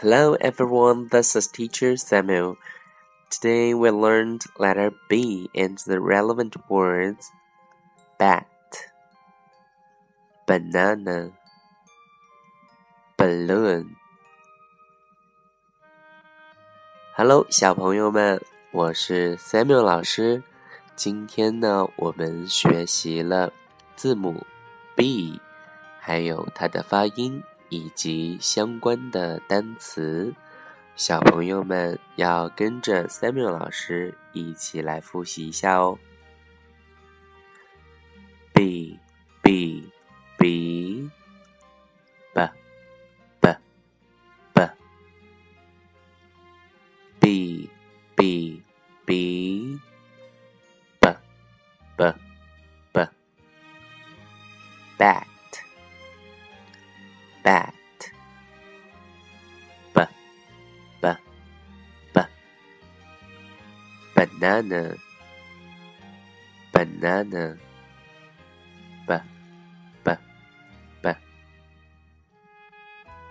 Hello everyone, this is teacher Samuel. Today we learned letter B and the relevant words bat, banana, balloon. Hello，小朋友们，我是 Samuel 老师。今天呢，我们学习了字母 B，还有它的发音。以及相关的单词，小朋友们要跟着 Samuel 老师一起来复习一下哦。b b b b b b b b b b b b bat bat b b b banana banana b b b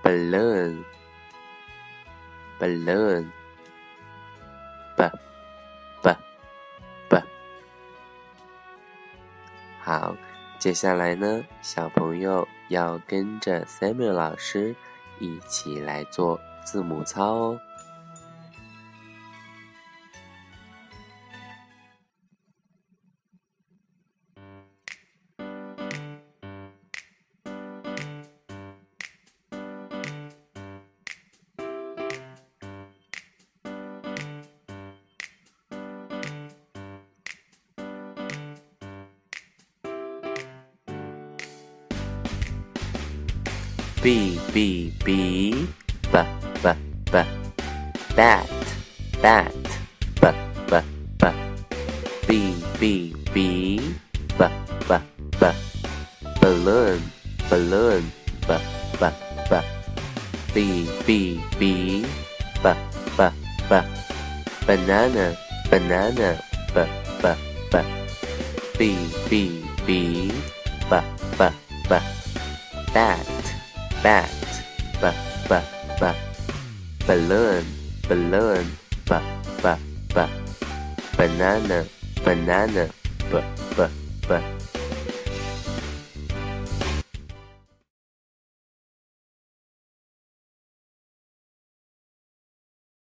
balloon balloon b b b 好，接下来呢，小朋友。要跟着 Samuel 老师一起来做字母操哦。B B B B B B bat bat B B B B B B B B B balloon balloon B B B B B B B B B banana banana B B B B B B B B B bat bat ba ba ba. Balloon balloon ba ba ba. Banana banana ba ba ba.